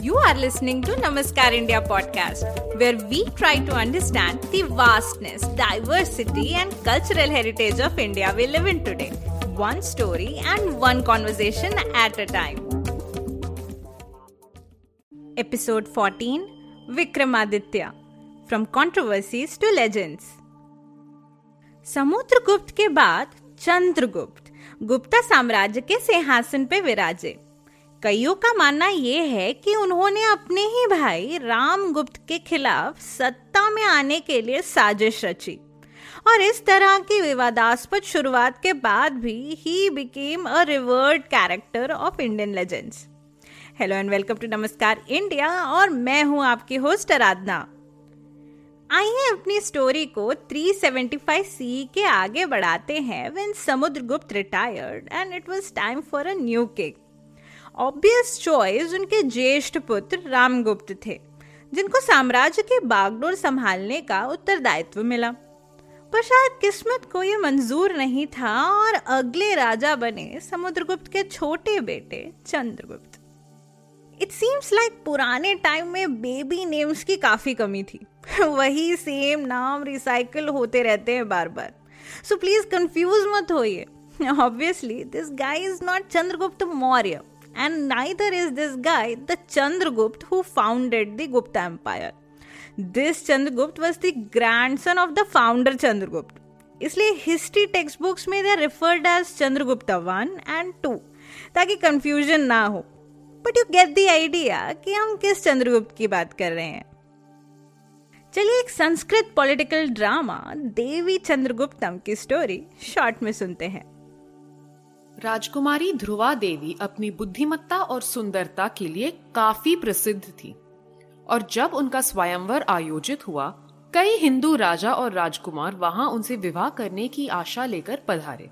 You are listening to Namaskar India podcast, where we try to understand the vastness, diversity, and cultural heritage of India we live in today. One story and one conversation at a time. Episode 14 Vikramaditya From Controversies to Legends. Samudragupta के बाद चंद्रगुप्त गुप्ता साम्राज्य के सिंहासन पे विराजे कईयों का मानना यह है कि उन्होंने अपने ही भाई रामगुप्त के खिलाफ सत्ता में आने के लिए साजिश रची। और इस तरह की विवादास्पद शुरुआत के बाद भी he became a revered character of Indian legends hello and welcome to नमस्कार इंडिया और मैं हूँ आपकी होस्ट आराधना आइए अपनी स्टोरी को 375 सी के आगे बढ़ाते हैं when Samudragupta retired and it was time for a new king obvious choice उनके ज्येष्ठ पुत्र रामगुप्त थे, जिनको साम्राज्य के बागडोर संभालने का उत्तरदायित्व मिला। पर शायद किस्मत को यह मंजूर नहीं था और अगले राजा बने समुद्रगुप्त के छोटे बेटे चंद्रगुप्त। इट सीम्स लाइक पुराने टाइम में बेबी नेम्स की काफ़ी कमी थी। वही सेम नाम रिसाइकल होते रहते हैं बार बार सो प्लीज़ कंफ्यूज मत होइए। Obviously this guy is not Chandragupta Maurya. And neither is this guy the Chandragupta who founded the Gupta Empire. This Chandragupta was the grandson of the founder Chandragupta. इसलिए history text books में they referred as Chandragupta one and two ताकि confusion ना हो but you get the idea कि हम किस चंद्रगुप्त की बात कर रहे हैं चलिए एक संस्कृत पॉलिटिकल ड्रामा देवी चंद्रगुप्तम की स्टोरी शॉर्ट में सुनते हैं राजकुमारी ध्रुवा देवी अपनी बुद्धिमत्ता और सुंदरता के लिए काफ़ी प्रसिद्ध थी। और जब उनका स्वयंवर आयोजित हुआ, कई हिंदू राजा और राजकुमार वहाँ उनसे विवाह करने की आशा लेकर पधारे।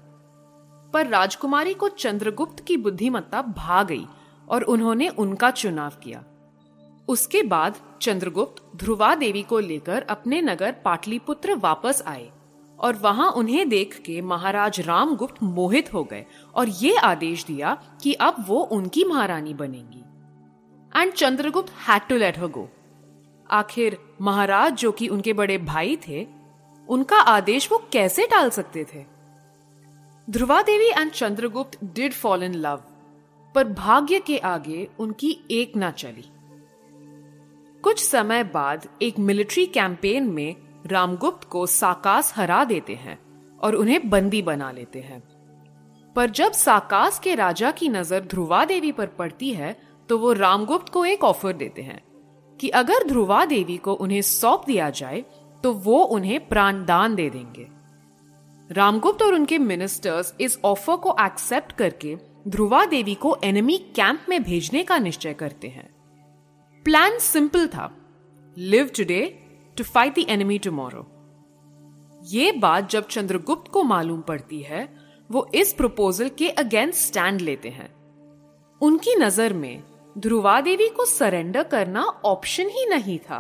पर राजकुमारी को चंद्रगुप्त की बुद्धिमत्ता भा गई और उन्होंने उनका चुनाव किया। उसके बाद चंद्रगुप्त ध्रुवा देवी को लेकर अपने नगर पाटलिपुत्र वापस आए। और वहाँ उन्हें देख के महाराज रामगुप्त मोहित हो गए और ये आदेश दिया कि अब वो उनकी महारानी बनेंगी। And Chandragupta had to let her go आखिर महाराज, जो कि उनके बड़े भाई थे, उनका आदेश वो कैसे टाल सकते थे? Dhruva Devi and Chandragupta did fall in love पर भाग्य के आगे उनकी एक ना चली। कुछ समय बाद एक मिलिट्री कैंपेन में रामगुप्त को साकास हरा देते हैं और उन्हें बंदी बना लेते हैं। पर जब साकास के राजा की नज़र ध्रुवा देवी पर पड़ती है तो वो रामगुप्त को एक ऑफ़र देते हैं कि अगर ध्रुवा देवी को उन्हें सौंप दिया जाए तो वो उन्हें प्राणदान दे देंगे। रामगुप्त और उनके मिनिस्टर्स इस ऑफ़र को एक्सेप्ट करके ध्रुवा देवी को एनिमी कैंप में भेजने का निश्चय करते हैं। प्लान सिंपल था। Live today to fight the enemy tomorrow ये बात जब चंद्रगुप्त को मालूम पड़ती है, वो इस प्रपोजल के अगेंस्ट स्टैंड लेते हैं। उनकी नज़र में ध्रुवा देवी को सरेंडर करना ऑप्शन ही नहीं था।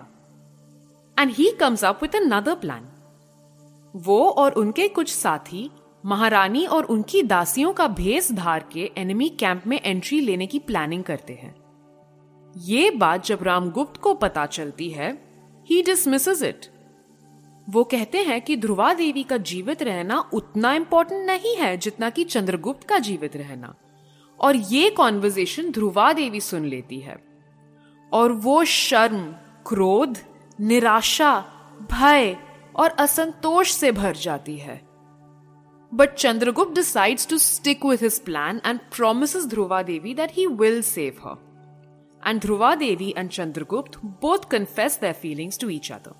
And he comes up with another plan वो और उनके कुछ साथी, महारानी और उनकी दासियों का भेस धार के एनिमी कैंप में एंट्री लेने की प्लानिंग करते हैं। ये बात जब रामगुप्त को पता चलती है ही डिसमिसेस इट वो कहते हैं कि ध्रुवा देवी का जीवित रहना उतना इंपॉर्टेंट नहीं है जितना कि चंद्रगुप्त का जीवित रहना। और ये कॉन्वर्जेशन ध्रुवा देवी सुन लेती है। और वो शर्म, क्रोध, निराशा, भय और असंतोष से भर जाती है। But Chandragupta decides to stick with his plan and promise Dhruva Devi that he will save her and Dhruva Devi and Chandragupta both confess their feelings to each other.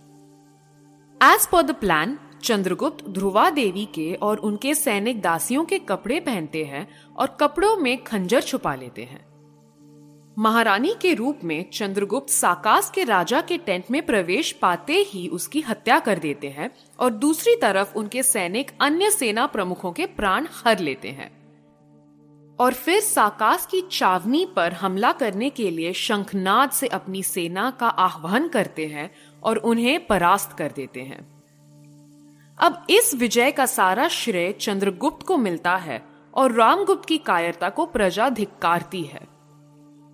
As per the plan, Chandragupta Dhruva Devi के और उनके सैनिक दासियों के कपड़े पहनते हैं और कपड़ों में खंजर छुपा लेते हैं महारानी के रूप में चंद्रगुप्त साकास के राजा के टेंट में प्रवेश पाते ही उसकी हत्या कर देते हैं और दूसरी तरफ़ उनके सैनिक अन्य सेना प्रमुखों के प्राण हर लेते हैं और फिर साकास की चावनी पर हमला करने के लिए शंखनाद से अपनी सेना का आह्वान करते हैं और उन्हें परास्त कर देते हैं। अब इस विजय का सारा श्रेय चंद्रगुप्त को मिलता है और रामगुप्त की कायरता को प्रजा धिक्कारती है।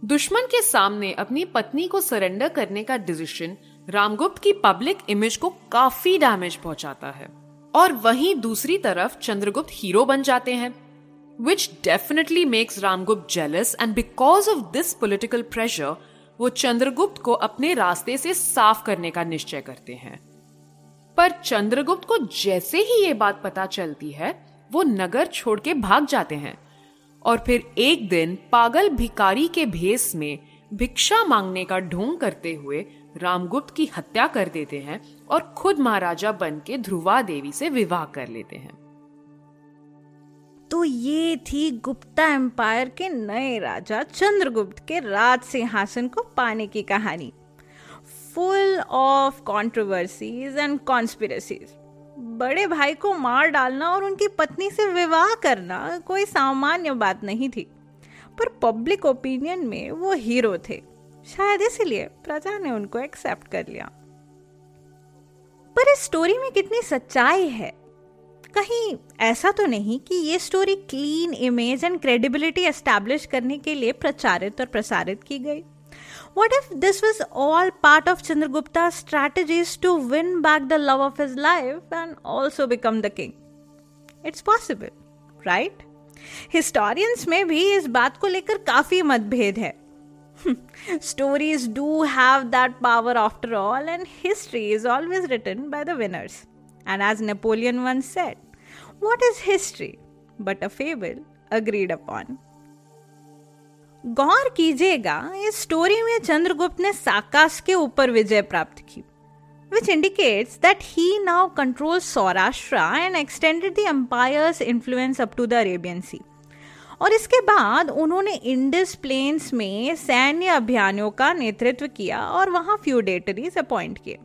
दुश्मन के सामने अपनी पत्नी को सरेंडर करने का डिसीज़न रामगुप्त की पब्लिक इमेज को काफ़ी डैमेज पहुंचाता है। और वहीं दूसरी तरफ़ चंद्रगुप्त हीरो बन जाते हैं। Which definitely makes Ramagupta jealous and because of this political pressure वो चंद्रगुप्त को अपने रास्ते से साफ़ करने का निश्चय करते हैं। पर चंद्रगुप्त को जैसे ही ये बात पता चलती है, वो नगर छोड़ के भाग जाते हैं। और फिर एक दिन पागल भिकारी के भेस में भिक्षा मांगने का ढोंग करते हुए रामगुप्त की हत्या कर देते हैं और खुद महाराजा बन के ध्रुवा देवी से विवाह कर लेते हैं। तो ये थी गुप्ता एम्पायर के नए राजा चंद्रगुप्त के राज सिंहासन को पाने की कहानी। Full of controversies and conspiracies बड़े भाई को मार डालना और उनकी पत्नी से विवाह करना कोई सामान्य बात नहीं थी। पर पब्लिक ओपिनियन में वो हीरो थे। शायद इसलिए प्रजा ने उनको एक्सेप्ट कर लिया। पर इस स्टोरी में कितनी सच्चाई है? कहीं ऐसा तो नहीं कि ये story clean image and credibility establish करने के लिए प्रचारित और प्रसारित की गई। What if this was all part of Chandragupta strategies to win back the love of his life and also become the king it's possible right historians में भी इस बात को लेकर काफ़ी मतभेद है। Stories do have that power after all and history is always written by the winners And as Napoleon once said, what is history but a fable agreed upon? गौर कीजिएगा इस स्टोरी में चंद्रगुप्त ने साकाश के ऊपर विजय प्राप्त की which indicates that he now control Saurashtra and extended the empire's influence up to the Arabian sea और इसके बाद उन्होंने इंडस प्लेन्स में सैन्य अभियानों का नेतृत्व किया और वहाँ फ्यूडेटरीज अपॉइंट किए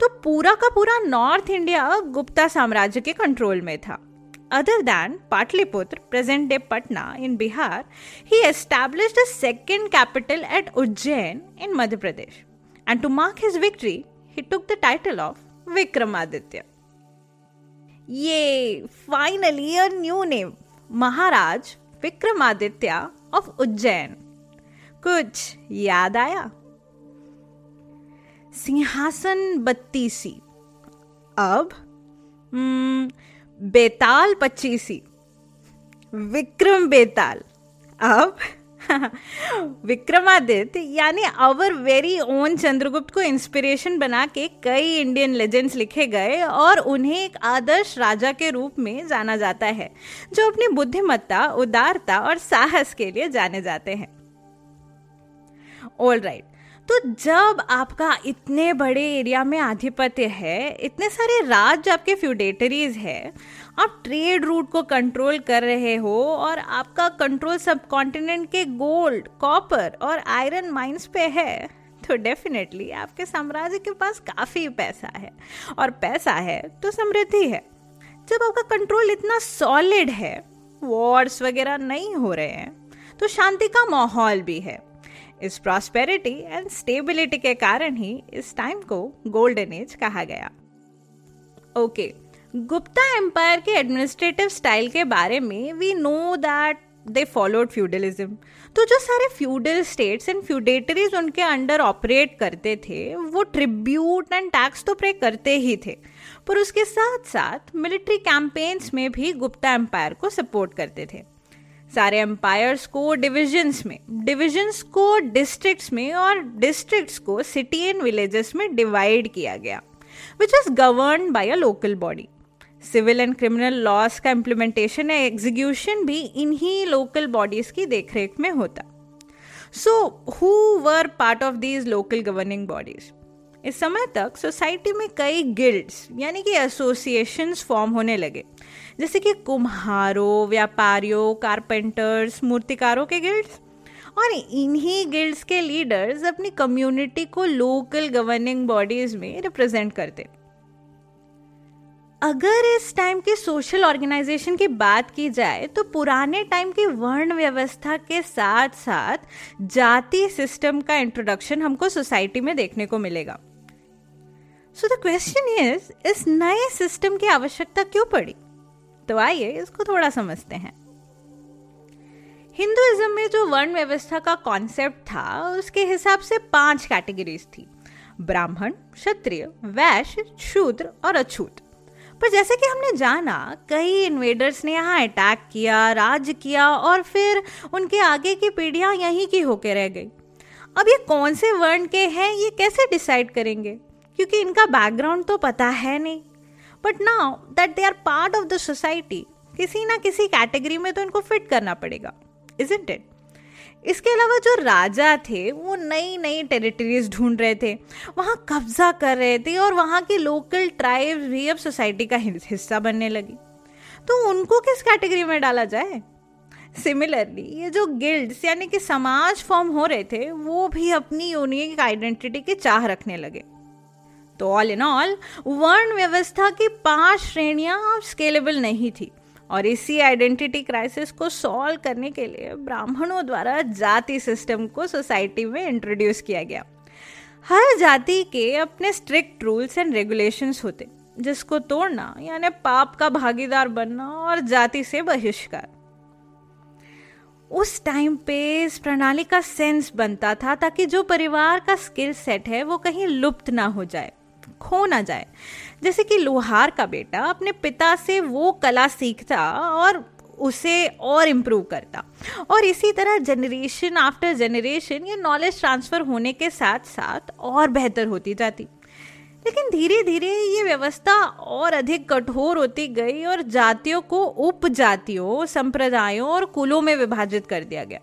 तो पूरा का पूरा नॉर्थ इंडिया गुप्ता साम्राज्य के कंट्रोल में था। Other than Pataliputra present day Patna in Bihar he established second capital at Ujjain in Madhya Pradesh and to mark his victory he took the title of Vikramaditya ये finally a new name Maharaj Vikramaditya of Ujjain कुछ याद आया सिंहासन बत्तीसी अब बेताल पच्चीसी विक्रम बेताल। अब, विक्रमादित्य, यानी our very own Chandragupta को inspiration बना के कई इंडियन लेजेंड्स लिखे गए और उन्हें एक आदर्श राजा के रूप में जाना जाता है, जो अपनी बुद्धिमत्ता, उदारता और साहस के लिए जाने जाते हैं। ऑल राइट तो जब आपका इतने बड़े एरिया में आधिपत्य है, इतने सारे राज्य आपके फ्यूडेटरीज है, आप ट्रेड रूट को कंट्रोल कर रहे हो और आपका कंट्रोल सब कॉन्टिनेंट के गोल्ड, कॉपर और आयरन माइंस पे है तो डेफिनेटली आपके साम्राज्य के पास काफ़ी पैसा है। और पैसा है तो समृद्धि है। जब आपका कंट्रोल इतना सॉलिड है, वॉर्स वगैरह नहीं हो रहे हैं तो शांति का माहौल भी है। इस प्रॉस्पेरिटी एंड स्टेबिलिटी के कारण ही इस टाइम को गोल्डन एज कहा गया। ओके गुप्ता एम्पायर के एडमिनिस्ट्रेटिव स्टाइल के बारे में we know that they followed feudalism तो जो सारे फ्यूडल स्टेट्स एंड फ्यूडेटरीज उनके अंडर ऑपरेट करते थे, वो ट्रिब्यूट एंड टैक्स तो पे करते ही थे। पर उसके साथ साथ मिलिट्री कैंपेन्स में भी गुप्ता एम्पायर को सपोर्ट करते थे। सारे एम्पायर्स को डिविजन्स में डिविजन्स को डिस्ट्रिक्ट्स में और डिस्ट्रिक्ट्स को सिटी एंड विलेजेस में डिवाइड किया गया which is govern by a local body civil and criminal laws का इम्प्लीमेंटेशन या एग्जीक्यूशन भी इन्हीं लोकल बॉडीज की देखरेख में होता। So who were part of these local governing bodies इस समय तक सोसाइटी में कई गिल्ड्स यानी कि एसोसिएशंस फॉर्म होने लगे। जैसे कि कुम्हारों, व्यापारियों, कारपेंटर्स, मूर्तिकारों के गिल्ड्स और इन्हीं गिल्ड्स के लीडर्स अपनी कम्युनिटी को लोकल गवर्निंग बॉडीज में रिप्रेजेंट करते। अगर इस टाइम की सोशल ऑर्गेनाइजेशन की बात की जाए तो पुराने टाइम की वर्ण व्यवस्था के साथ साथ जाति सिस्टम का इंट्रोडक्शन हमको सोसाइटी में देखने को मिलेगा। सो द क्वेश्चन इज़ इस नए सिस्टम की आवश्यकता क्यों पड़ी? तो आइए इसको थोड़ा समझते हैं। हिंदुइज्म में जो वर्ण व्यवस्था का कॉन्सेप्ट था, उसके हिसाब से पाँच कैटेगरीज थी। ब्राह्मण, क्षत्रिय, वैश्य, शूद्र और अछूत। पर जैसे कि हमने जाना, कई इन्वेडर्स ने यहाँ अटैक किया, राज किया और फिर उनके आगे की पीढ़ियाँ यहीं की होके रह गई। अब ये कौन से वर्ण के हैं, ये कैसे डिसाइड करेंगे? क्योंकि इनका बैकग्राउंड तो पता है नहीं। But now that they are part of the society किसी ना किसी कैटेगरी में तो इनको फिट करना पड़ेगा इज़ इट इसके अलावा जो राजा थे, वो नई नई टेरिटरीज ढूंढ रहे थे, वहाँ कब्जा कर रहे थे और वहाँ के लोकल ट्राइब्स भी अब सोसाइटी का हिस्सा बनने लगी। तो उनको किस कैटेगरी में डाला जाए? सिमिलरली ये जो गिल्ड्स यानी कि समाज फॉर्म हो रहे थे, वो भी अपनी यूनिक आइडेंटिटी की चाह रखने लगे। तो ऑल इन ऑल वर्ण व्यवस्था की पाँच श्रेणियाँ स्केलेबल नहीं थी। और इसी आइडेंटिटी क्राइसिस को सॉल्व करने के लिए ब्राह्मणों द्वारा जाति सिस्टम को सोसाइटी में इंट्रोड्यूस किया गया। हर जाति के अपने स्ट्रिक्ट रूल्स एंड रेगुलेशंस होते, जिसको तोड़ना, यानी पाप का भागीदार बनना और जाति से बहिष्कार। उस टाइम पे इस प्रणाली का सेंस बनता था ताकि जो परिवार का स्किल सेट है वो कहीं लुप्त ना हो जाए। खो ना जाए। जैसे कि लोहार का बेटा अपने पिता से वो कला सीखता और उसे और इम्प्रूव करता। और इसी तरह जनरेशन आफ्टर जनरेशन ये नॉलेज ट्रांसफ़र होने के साथ साथ और बेहतर होती जाती। लेकिन धीरे धीरे ये व्यवस्था और अधिक कठोर होती गई और जातियों को उपजातियों, संप्रदायों और कुलों में विभाजित कर दिया गया।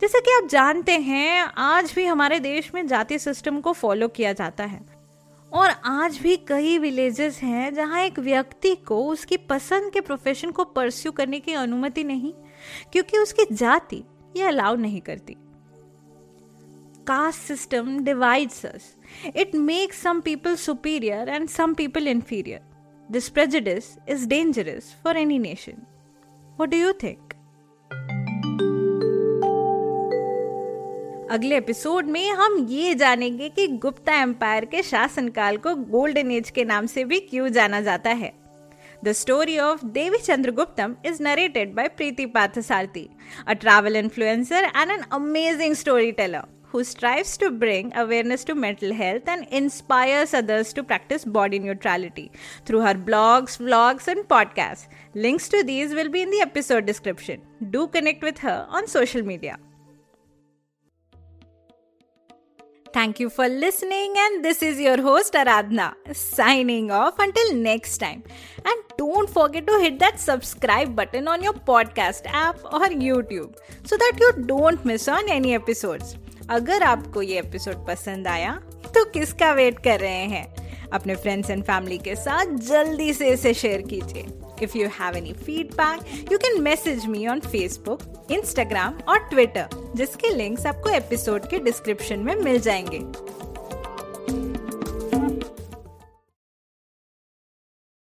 जैसे कि आप जानते हैं, आज भी हमारे देश में जाति सिस्टम को फॉलो किया जाता है। और आज भी कई विलेजेस हैं जहाँ एक व्यक्ति को उसकी पसंद के प्रोफेशन को परस्यू करने की अनुमति नहीं, क्योंकि उसकी जाति ये अलाउ नहीं करती। Caste system divides us it makes some people superior and some people inferior this prejudice is dangerous for any nation what do you think अगले एपिसोड में हम ये जानेंगे कि गुप्ता एम्पायर के शासनकाल को गोल्डन एज के नाम से भी क्यों जाना जाता है। The story of Devi Chandraguptam is narrated by Preeti Parth Sarathi a travel influencer and an amazing story teller who strives to bring awareness to mental health and inspires others to practice body neutrality through her blogs vlogs and podcast links to these will be in the episode description do connect with her on social media Thank you for listening, and this is your host Aradhna signing off until next time. And don't forget to hit that subscribe button on your podcast app or YouTube so that you don't miss on any episodes. अगर आपको ये episode पसंद आया तो किसका wait कर रहे हैं अपने फ्रेंड्स एंड फैमिली के साथ जल्दी से इसे शेयर कीजिए If you have any feedback, you can message me on Facebook, Instagram और Twitter, जिसके लिंक्स आपको एपिसोड के डिस्क्रिप्शन में मिल जाएँगे